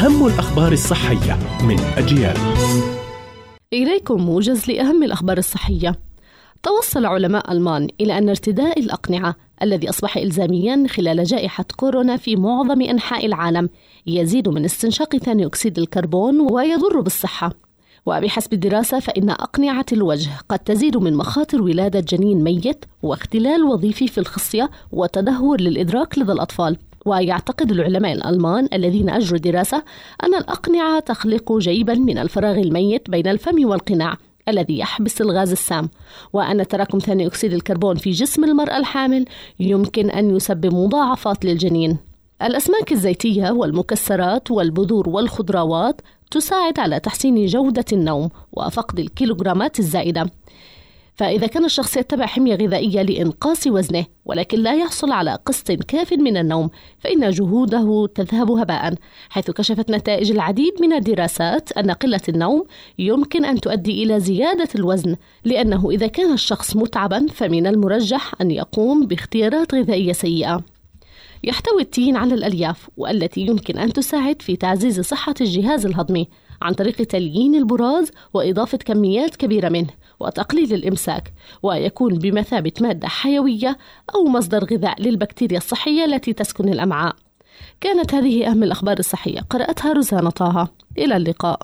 أهم الأخبار الصحية من أجيال. إليكم موجز لأهم الأخبار الصحية. توصل علماء ألمان إلى أن ارتداء الأقنعة الذي أصبح إلزاميا خلال جائحة كورونا في معظم أنحاء العالم يزيد من استنشاق ثاني أكسيد الكربون ويضر بالصحة. وبحسب الدراسة فإن أقنعة الوجه قد تزيد من مخاطر ولادة جنين ميت واختلال وظيفي في الخصية وتدهور للإدراك لدى الأطفال. ويعتقد العلماء الألمان الذين أجروا الدراسة أن الأقنعة تخلق جيبا من الفراغ الميت بين الفم والقناع الذي يحبس الغاز السام وأن تراكم ثاني أكسيد الكربون في جسم المرأة الحامل يمكن أن يسبب مضاعفات للجنين. الأسماك الزيتية والمكسرات والبذور والخضروات تساعد على تحسين جودة النوم وفقد الكيلوغرامات الزائدة. فإذا كان الشخص يتبع حمية غذائية لإنقاص وزنه ولكن لا يحصل على قسط كاف من النوم فإن جهوده تذهب هباء حيث كشفت نتائج العديد من الدراسات أن قلة النوم يمكن أن تؤدي إلى زيادة الوزن لأنه إذا كان الشخص متعبا فمن المرجح أن يقوم باختيارات غذائية سيئة. يحتوي التين على الألياف والتي يمكن أن تساعد في تعزيز صحة الجهاز الهضمي عن طريق تليين البراز وإضافة كميات كبيرة منه. وتقليل الإمساك ويكون بمثابة مادة حيوية أو مصدر غذاء للبكتيريا الصحية التي تسكن الأمعاء. كانت هذه أهم الأخبار الصحية. قرأتها روزانا طه. إلى اللقاء.